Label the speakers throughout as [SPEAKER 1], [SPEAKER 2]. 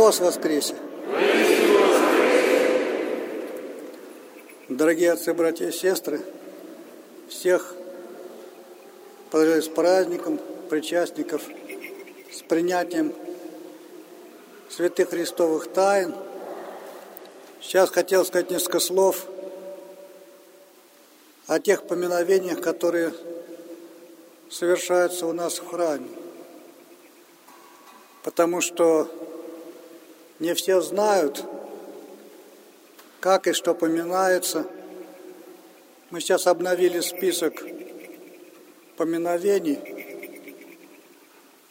[SPEAKER 1] Христос воскресе! Дорогие отцы, братья и сестры, всех поздравляю с праздником, причастников, с принятием святых христовых тайн. Сейчас хотел сказать несколько слов о тех поминовениях, которые совершаются у нас в храме. Потому что не все знают, как и что поминается. Мы сейчас обновили список поминовений.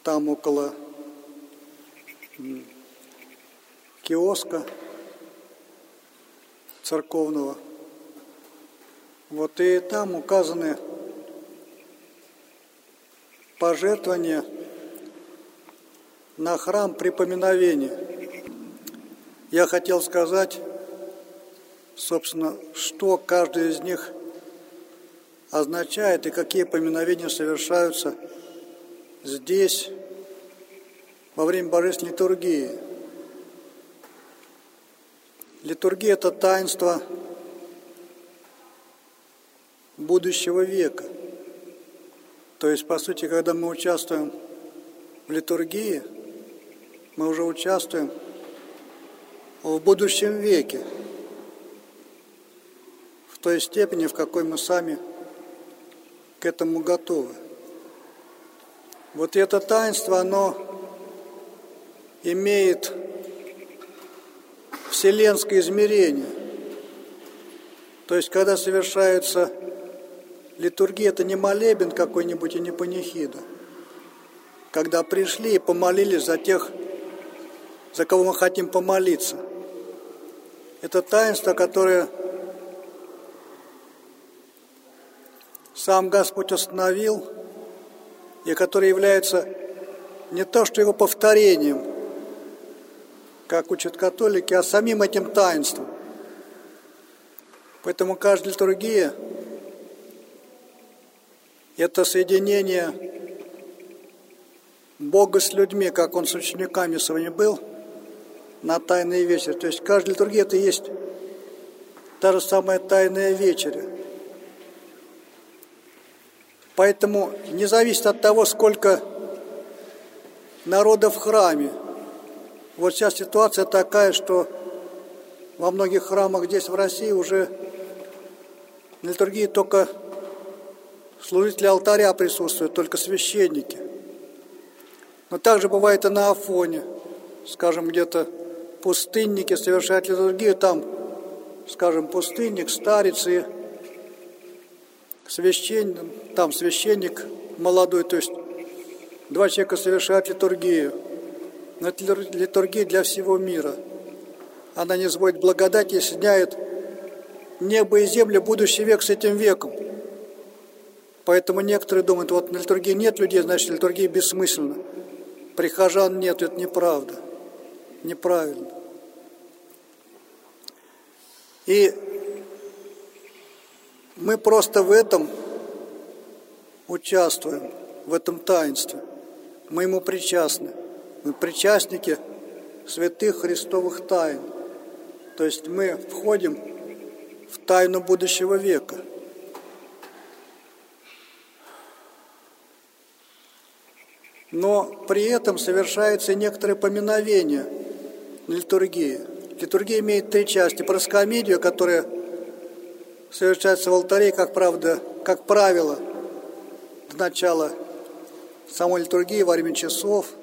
[SPEAKER 1] Там около киоска церковного. Вот и там указаны пожертвования на храм при поминовении. Я хотел сказать, собственно, что каждый из них означает и какие поминовения совершаются здесь во время божественной литургии. Литургия – это таинство будущего века. То есть, по сути, когда мы участвуем в литургии, мы уже участвуем будущем веке, в той степени, в какой мы сами к этому готовы. Вот это таинство, оно имеет вселенское измерение. То есть, когда совершается литургия, это не молебен какой-нибудь и не панихида. Когда пришли и помолились за тех, за кого мы хотим помолиться. Это таинство, которое сам Господь установил, и которое является не то, что его повторением, как учат католики, а самим этим таинством. Поэтому каждая литургия – это соединение Бога с людьми, как Он с учениками своими был на Тайный вечер. То есть каждая литургия – это есть та же самая Тайная вечеря. Поэтому не зависит от того, сколько народа в храме – вот сейчас ситуация такая, что во многих храмах здесь в России уже на литургии только служители алтаря присутствуют, только священники. Но также бывает и на Афоне, скажем, где-то пустынники совершают литургию, там, скажем, пустынник, старец и священник, там священник молодой, то есть два человека совершают литургию – но это литургия для всего мира. Она не сводит благодать и соединяет небо и землю, будущий век с этим веком. Поэтому некоторые думают, вот на литургии нет людей, значит литургия бессмысленна. Прихожан нет, это неправда. Неправильно. И мы просто в этом участвуем, в этом таинстве. Мы ему причастны. Мы причастники святых христовых тайн. То есть мы входим в тайну будущего века. Но при этом совершается некоторые поминовения на литургии. Литургия имеет три части. Проскомедию, которая совершается в алтаре, как, правда, как правило, до начала самой литургии во время часов –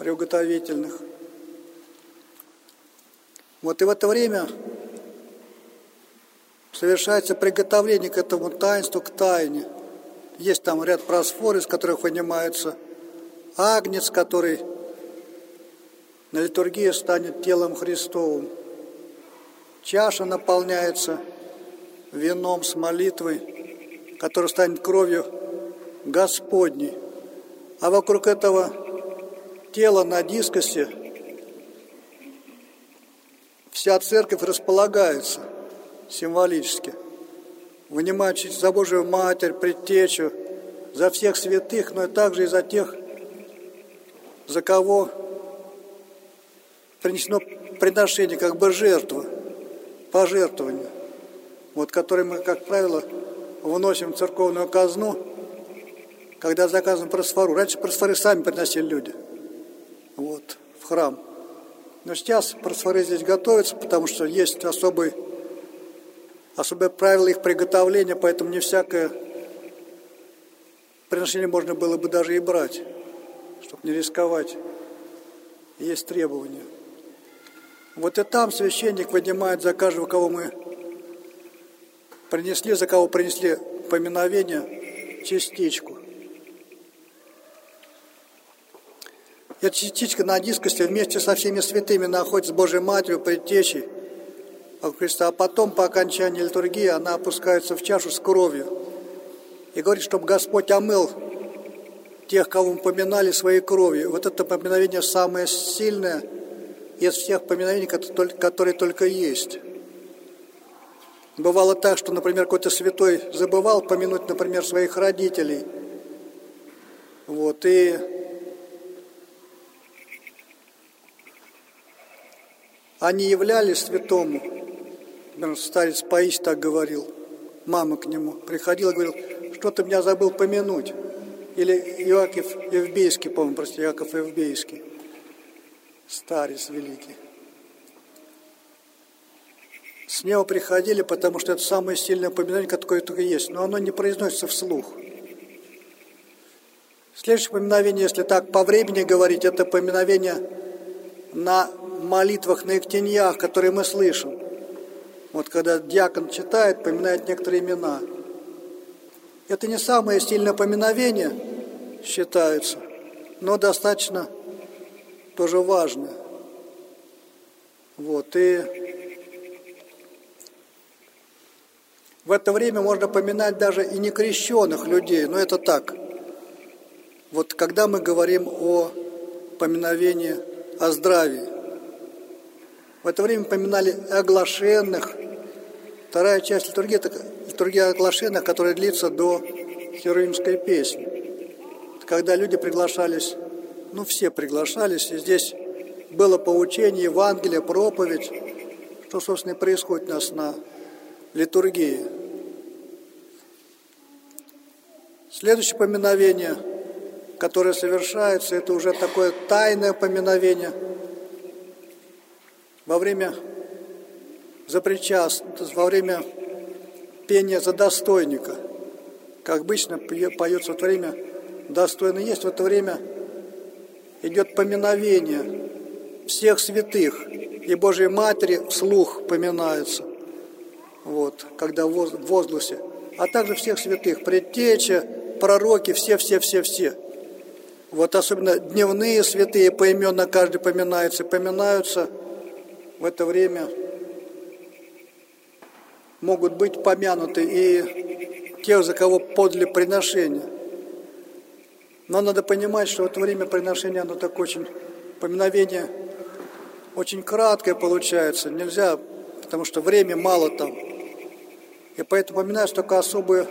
[SPEAKER 1] приуготовительных. Вот и в это время совершается приготовление к этому таинству, к тайне. Есть там ряд просфор, из которых вынимается агнец, который на литургии станет телом Христовым. Чаша наполняется вином с молитвой, который станет кровью Господней. А вокруг этого тело на дискосе, вся церковь располагается символически. Вынимает за Божию Матерь, Предтечу, за всех святых, но и также и за тех, за кого принесено приношение, как бы жертва, пожертвование, вот, которое мы, как правило, вносим в церковную казну, когда заказываем просфору. Раньше просфоры сами приносили люди вот, в храм. Но сейчас просфоры здесь готовятся, потому что есть особый, особое правило их приготовления, поэтому не всякое приношение можно было бы даже и брать, чтобы не рисковать. Есть требования. Вот и там священник вынимает за каждого, кого мы принесли, за кого принесли поминовение, частичку. Эта частичка на дискости вместе со всеми святыми находится с Божьей Матерью, Предтечей Христа. А потом, по окончании литургии, она опускается в чашу с кровью. И говорит, чтобы Господь омыл тех, кого мы поминали своей кровью. Вот это поминовение самое сильное из всех поминовений, которые только есть. Бывало так, что, например, какой-то святой забывал помянуть, например, своих родителей. Вот, и они являлись святому. Старец Паис так говорил, мама к нему приходила говорил, что ты меня забыл помянуть. Или Иаков Евбейский, по-моему, прости, Иаков Евбейский, старец великий. С него приходили, потому что это самое сильное упоминание, которое только есть, но оно не произносится вслух. Следующее поминовение, если так по времени говорить, это поминовение на молитвах, на иктеньях, которые мы слышим. Вот когда диакон читает, поминает некоторые имена. Это не самое сильное поминовение, считается, но достаточно тоже важное. Вот, и в это время можно поминать даже и некрещенных людей, но это так. Вот когда мы говорим о поминовении о здравии. В это время поминали оглашенных. Вторая часть литургии – это литургия оглашенных, которая длится до херувимской песни. Когда люди приглашались, ну все приглашались, и здесь было поучение, Евангелие, проповедь, что, собственно, происходит у нас на литургии. Следующее поминовение – которое совершается, это уже такое тайное поминовение во время запречас, во время пения за достойника. Как обычно поется в это время достойно есть, в это время идет поминовение всех святых, и Божьей Матери вслух поминается, вот, когда в возгласе, а также всех святых, предтеча, пророки, все-все-все-все. Вот особенно дневные святые поименно каждый поминается, поминаются в это время могут быть помянуты и тех, за кого подали приношение. Но надо понимать, что в это время приношения, оно так очень, поминовение очень краткое получается. Нельзя, потому что время мало там. И поэтому поминаются только особые,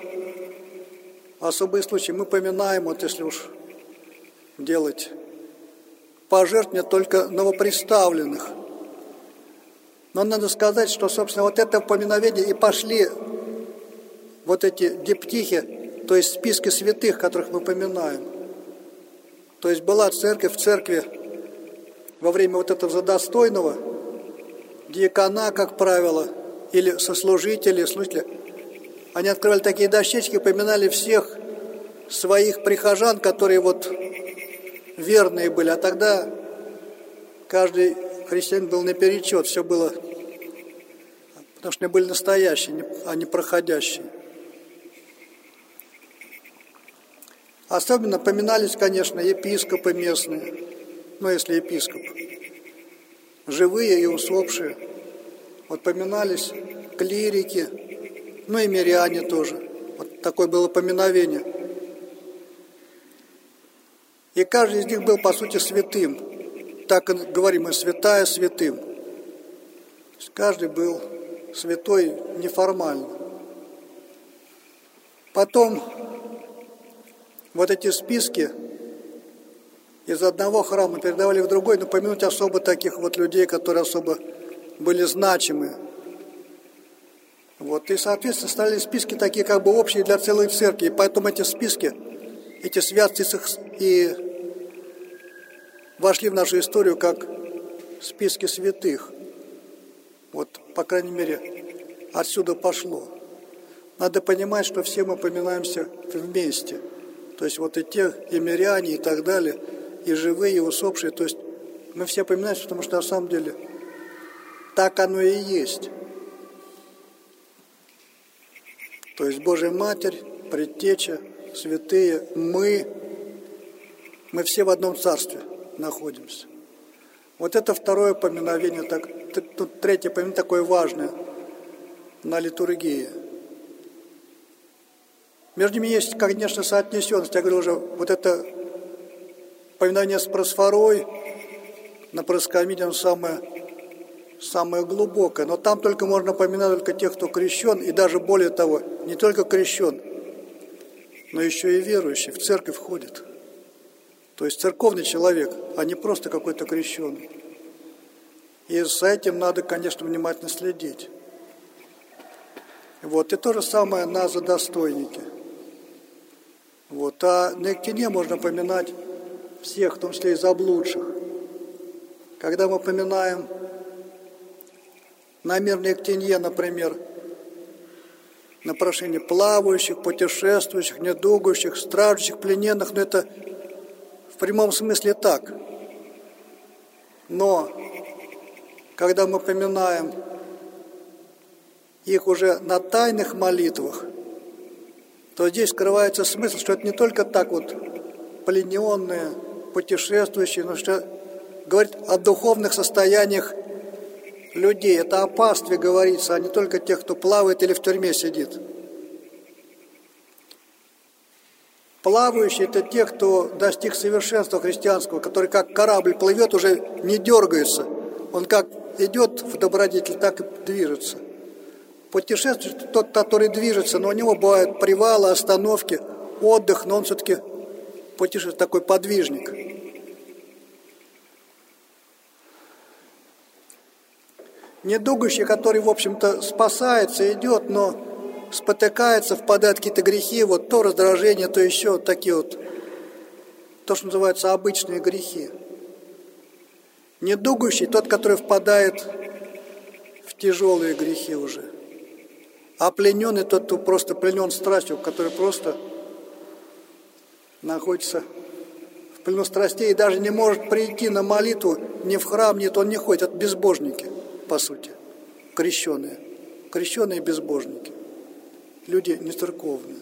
[SPEAKER 1] особые случаи. Мы поминаем, вот если уж делать пожертвования только новоприставленных. Но надо сказать, что, собственно, вот это поминовение и пошли вот эти диптихи, то есть списки святых, которых мы поминаем. То есть была церковь, в церкви во время вот этого задостойного диакона, как правило, или сослужители, служители, они открывали такие дощечки, поминали всех своих прихожан, которые вот верные были, а тогда каждый христианин был наперечет, все было, потому что они были настоящие, а не проходящие. Особенно поминались, конечно, епископы местные, ну, если епископ, живые и усопшие. Вот поминались клирики, ну и миряне тоже. Вот такое было поминовение – и каждый из них был, по сути, святым. Так и говорим мы, святая святым. Каждый был святой неформально. Потом вот эти списки из одного храма передавали в другой, но помянуть особо таких вот людей, которые особо были значимы. Вот, и, соответственно, стали списки такие как бы общие для целой церкви. И поэтому эти списки, эти связки и вошли в нашу историю как списки святых. Вот, по крайней мере, отсюда пошло. Надо понимать, что все мы поминаемся вместе. То есть вот и те, и миряне, и так далее – и живые, и усопшие. То есть мы все поминаемся, потому что на самом деле так оно и есть. То есть Божья Матерь, Предтеча, святые, мы, мы все в одном царстве находимся. Вот это второе поминовение, так, третье поминовение такое важное на литургии. Между ними есть, конечно, соотнесенность. Я говорю уже, вот это Поминание с просфорой на проскомидиум самое, самое глубокое. Но там только можно поминать только тех, кто крещен, и даже более того, не только крещен, но еще и верующий, в церковь входит. То есть церковный человек, а не просто какой-то крещенный. И с этим надо, конечно, внимательно следить. Вот, и то же самое на задостойнике. Вот, а на Ектине можно поминать всех, в том числе и заблудших. Когда мы поминаем на мирной Ктенье, например, на прошение плавающих, путешествующих, недугающих, страждущих, плененных, но это в прямом смысле так. Но когда мы поминаем их уже на тайных молитвах, то здесь скрывается смысл, что это не только так вот плененные, путешествующие, но что говорит о духовных состояниях людей. Это о пастве говорится, а не только тех, кто плавает или в тюрьме сидит. Плавающие – это те, кто достиг совершенства христианского, который как корабль плывет, уже не дергается. Он как идет в добродетель, так и движется. Путешествующий – тот, который движется, но у него бывают привалы, остановки, отдых, но он все-таки путешествует такой подвижник – Недугущий, который, в общем-то, спасается, идет, но спотыкается, впадает в какие-то грехи, вот то раздражение, то еще вот такие вот, то, что называется обычные грехи. Недугущий тот, который впадает в тяжелые грехи уже. А плененный тот, кто просто пленен страстью, который просто находится в плену страстей и даже не может прийти на молитву ни в храм, нет, он не ходит, это безбожники по сути, крещенные, крещенные безбожники, люди не церковные.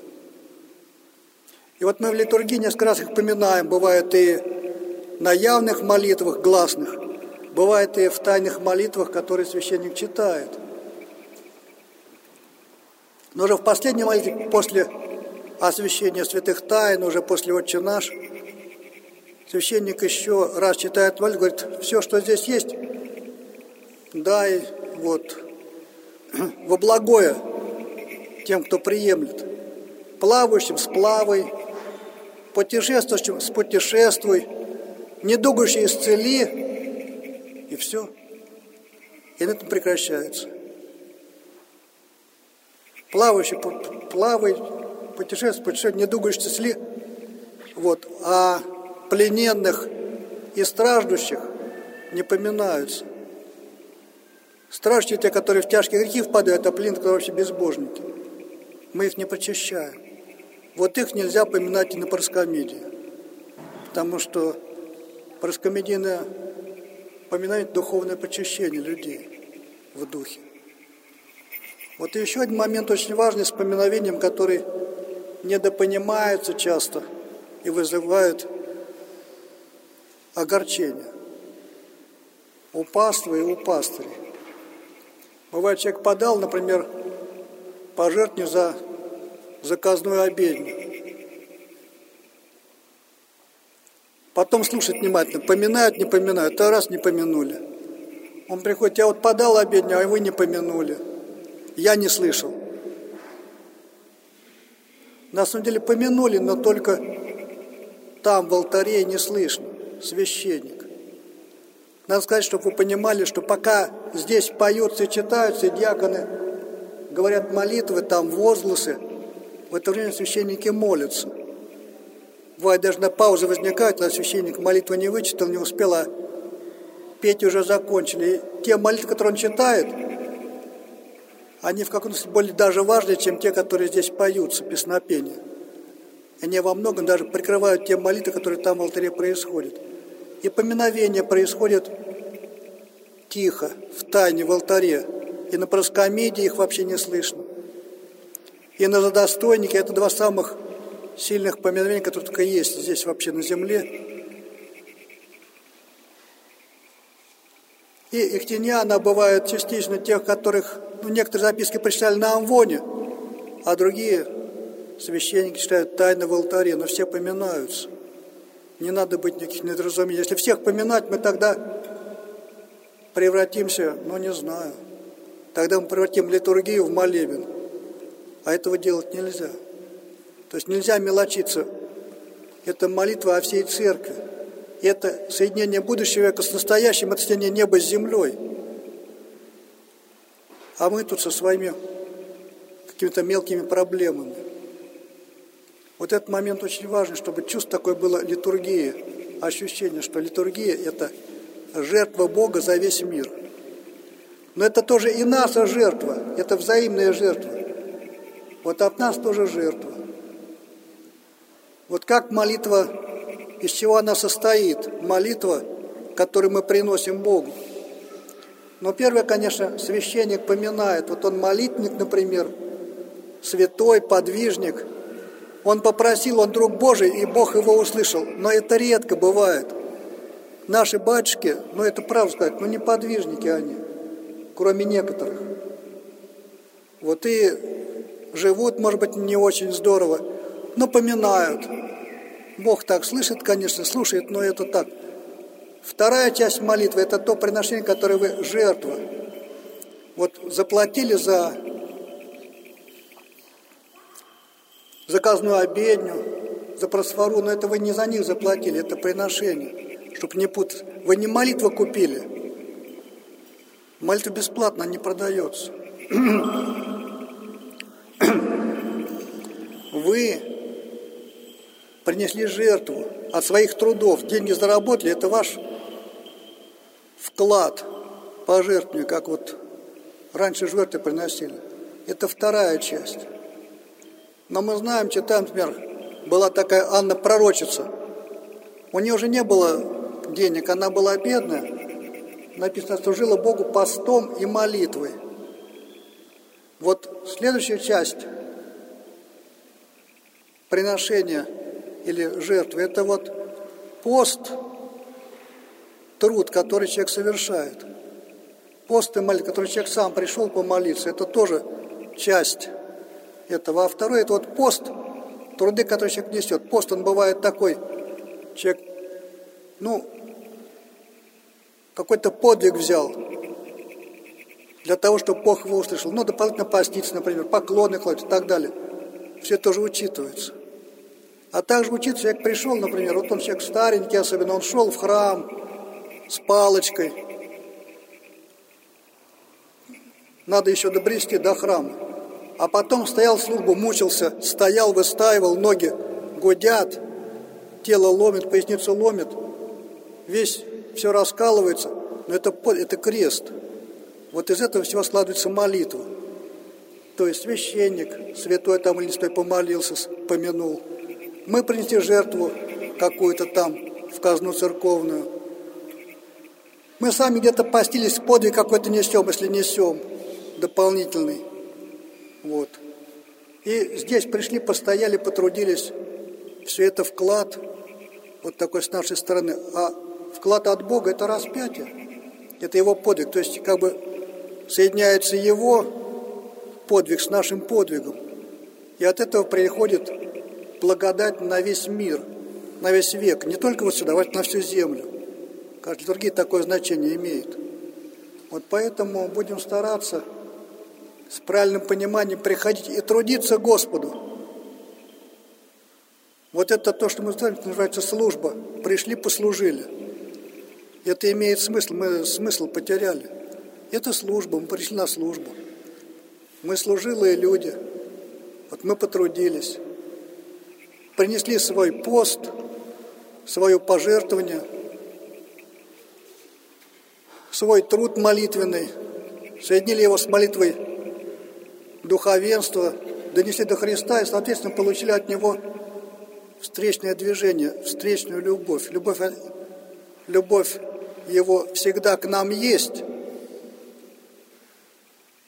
[SPEAKER 1] И вот мы в литургии несколько раз их поминаем, бывает и на явных молитвах, гласных, бывает и в тайных молитвах, которые священник читает. Но уже в последней молитве, после освящения святых тайн, уже после «Отче наш», священник еще раз читает молитву, говорит, все, что здесь есть, дай вот во благое тем, кто приемлет. Плавающим сплавай, путешествующим спутешествуй, недугающий исцели, и все. И на этом прекращается. Плавающий плавай, путешествуй, путешествуй, недугающий исцели. Вот. А плененных и страждущих не поминаются – Стражники те, которые в тяжкие грехи впадают, а плин, которые вообще безбожники. Мы их не почищаем. Вот их нельзя поминать и на парскомедии. Потому что парскомедийное поминает духовное почищение людей в духе. Вот еще один момент очень важный с поминовением, который недопонимается часто и вызывает огорчение у паства и у пастырей. Бывает, человек подал, например, пожертвование за заказную обедню. Потом слушать внимательно, поминают, не поминают, а раз не помянули. Он приходит, я вот подал обедню, а вы не помянули. Я не слышал. На самом деле помянули, но только там, в алтаре, не слышно. священник. Надо сказать, чтобы вы понимали, что пока здесь поются и читаются, и диаконы говорят молитвы, там возгласы, в это время священники молятся. Бывает, даже на паузе возникает, когда священник молитву не вычитал, не успел, а петь уже закончили. И те молитвы, которые он читает, они в каком-то смысле более даже важнее, чем те, которые здесь поются, песнопения. Они во многом даже прикрывают те молитвы, которые там в алтаре происходят. И поминовение происходит тихо, в тайне, в алтаре. И на проскомедии их вообще не слышно. И на задостойнике это два самых сильных поминовения, которые только есть здесь вообще на земле. И ихтиниана бывают частично тех, которых ну, некоторые записки прочитали на Амвоне, а другие священники читают тайно в алтаре, но все поминаются. Не надо быть никаких недоразумений. Если всех поминать, мы тогда превратимся, ну не знаю, тогда мы превратим литургию в молебен. А этого делать нельзя. То есть нельзя мелочиться. Это молитва о всей церкви. Это соединение будущего века с настоящим, это соединение неба с землей. А мы тут со своими какими-то мелкими проблемами. Вот этот момент очень важен, чтобы чувство такое было литургии, ощущение, что литургия – это жертва Бога за весь мир. Но это тоже и наша жертва, это взаимная жертва. Вот от нас тоже жертва. Вот как молитва, из чего она состоит? Молитва, которую мы приносим Богу. Но первое, конечно, священник поминает. Вот он молитвник, например, святой, подвижник – он попросил, он друг Божий, и Бог его услышал. Но это редко бывает. Наши батюшки, ну это правда сказать, ну не подвижники они, кроме некоторых. Вот и живут, может быть, не очень здорово, но поминают. Бог так слышит, конечно, слушает, но это так. Вторая часть молитвы – это то приношение, которое вы жертва. Вот заплатили за заказную обедню, за просфору, но это вы не за них заплатили, это приношение, чтобы не путать. Вы не молитву купили. Молитва бесплатно не продается. Вы принесли жертву от своих трудов, деньги заработали, это ваш вклад, пожертвование, как вот раньше жертвы приносили. Это вторая часть. Но мы знаем, читаем, например, была такая Анна Пророчица. У нее уже не было денег, она была бедная. Написано, служила Богу постом и молитвой. Вот следующая часть приношения или жертвы, это вот пост, труд, который человек совершает. Пост и молитва, который человек сам пришел помолиться, это тоже часть этого. А второй – это вот пост, труды, которые человек несет. Пост, он бывает такой, человек, ну, какой-то подвиг взял для того, чтобы Бог его услышал. Ну, дополнительно поститься, например, поклоны кладет и так далее. Все тоже учитывается. А также учиться человек пришел, например, вот он человек старенький особенно, он шел в храм с палочкой. Надо еще добрести до храма а потом стоял службу, мучился, стоял, выстаивал, ноги гудят, тело ломит, поясницу ломит, весь все раскалывается, но это, это крест. Вот из этого всего складывается молитва. То есть священник, святой там или святой, помолился, помянул. Мы принесли жертву какую-то там в казну церковную. Мы сами где-то постились, подвиг какой-то несем, если несем, дополнительный. Вот. И здесь пришли, постояли, потрудились. Все это вклад, вот такой с нашей стороны. А вклад от Бога – это распятие. Это его подвиг. То есть как бы соединяется его подвиг с нашим подвигом. И от этого приходит благодать на весь мир, на весь век. Не только вот сюда, а на всю землю. Каждый другие такое значение имеет. Вот поэтому будем стараться – с правильным пониманием приходить и трудиться Господу. Вот это то, что мы знаем, называется служба. Пришли, послужили. Это имеет смысл, мы смысл потеряли. Это служба, мы пришли на службу. Мы служилые люди. Вот мы потрудились. Принесли свой пост, свое пожертвование, свой труд молитвенный, соединили его с молитвой духовенства, донесли до Христа и, соответственно, получили от Него встречное движение, встречную любовь. Любовь, любовь Его всегда к нам есть,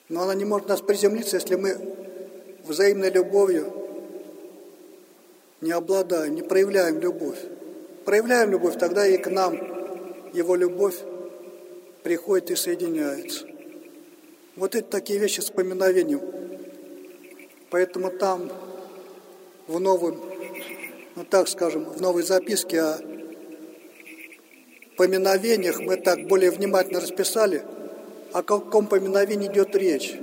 [SPEAKER 1] но она не может нас приземлиться, если мы взаимной любовью не обладаем, не проявляем любовь. Проявляем любовь, тогда и к нам Его любовь приходит и соединяется. Вот это такие вещи с поминовением. Поэтому там в новом, ну так скажем, в новой записке о поминовениях мы так более внимательно расписали, о каком поминовении идет речь.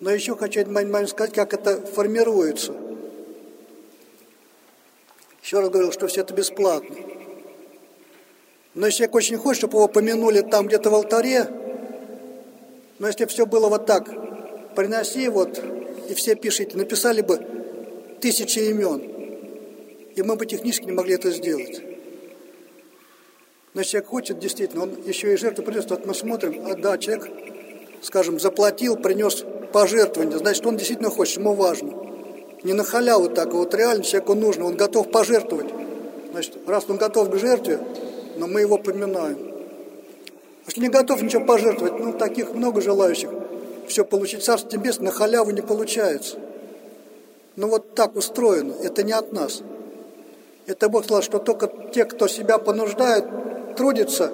[SPEAKER 1] Но еще хочу один сказать, как это формируется. Еще раз говорил, что все это бесплатно. Но если человек очень хочет, чтобы его помянули там где-то в алтаре, но если все было вот так, приноси вот, и все пишите, написали бы тысячи имен, и мы бы технически не могли это сделать. Но человек хочет, действительно, он еще и жертву принес, вот мы смотрим, а да, человек, скажем, заплатил, принес пожертвование, значит, он действительно хочет, ему важно. Не на халяву так, а вот реально человеку нужно, он готов пожертвовать. Значит, раз он готов к жертве, но мы его поминаем. Если не готов ничего пожертвовать, ну, таких много желающих. Все получить Царство Небесное на халяву не получается. Ну, вот так устроено, это не от нас. Это Бог сказал, что только те, кто себя понуждают, трудятся,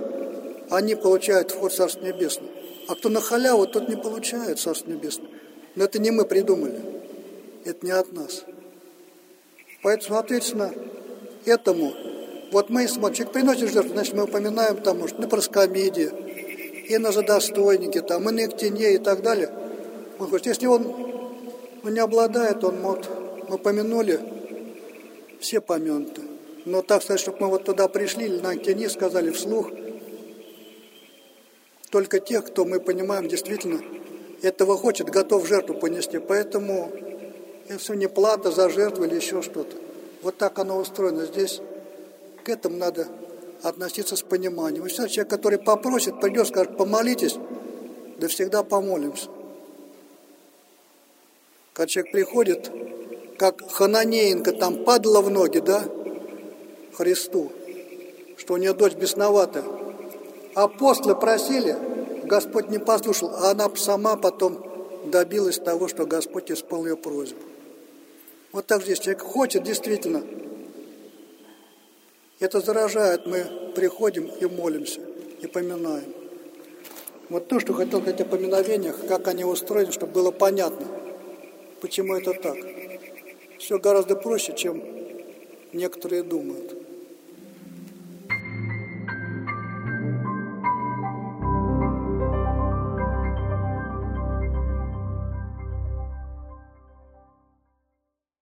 [SPEAKER 1] они получают вход в Царство Небесное. А кто на халяву, тот не получает Царство Небесное. Но это не мы придумали. Это не от нас. Поэтому, соответственно, этому вот мы смотрим, человек приносит жертву, значит, мы упоминаем там, может, на проскомидии, и на задостойнике, там, и на Иктине и так далее. Он говорит, если он ну, не обладает, он вот, мы помянули, все помянуты. Но так сказать, чтобы мы вот туда пришли, или на Иктине сказали вслух, только тех, кто мы понимаем действительно этого хочет, готов жертву понести. Поэтому это все не плата за жертву или еще что-то. Вот так оно устроено здесь. К этому надо относиться с пониманием. И все, человек, который попросит, придет, скажет, помолитесь, да всегда помолимся. Когда человек приходит, как Хананеенко там падала в ноги, да, Христу, что у нее дочь бесновата. Апостолы просили, Господь не послушал, а она сама потом добилась того, что Господь исполнил ее просьбу. Вот так если человек хочет действительно это заражает, мы приходим и молимся, и поминаем. Вот то, что хотел сказать о поминовениях, как они устроены, чтобы было понятно, почему это так. Все гораздо проще, чем некоторые думают.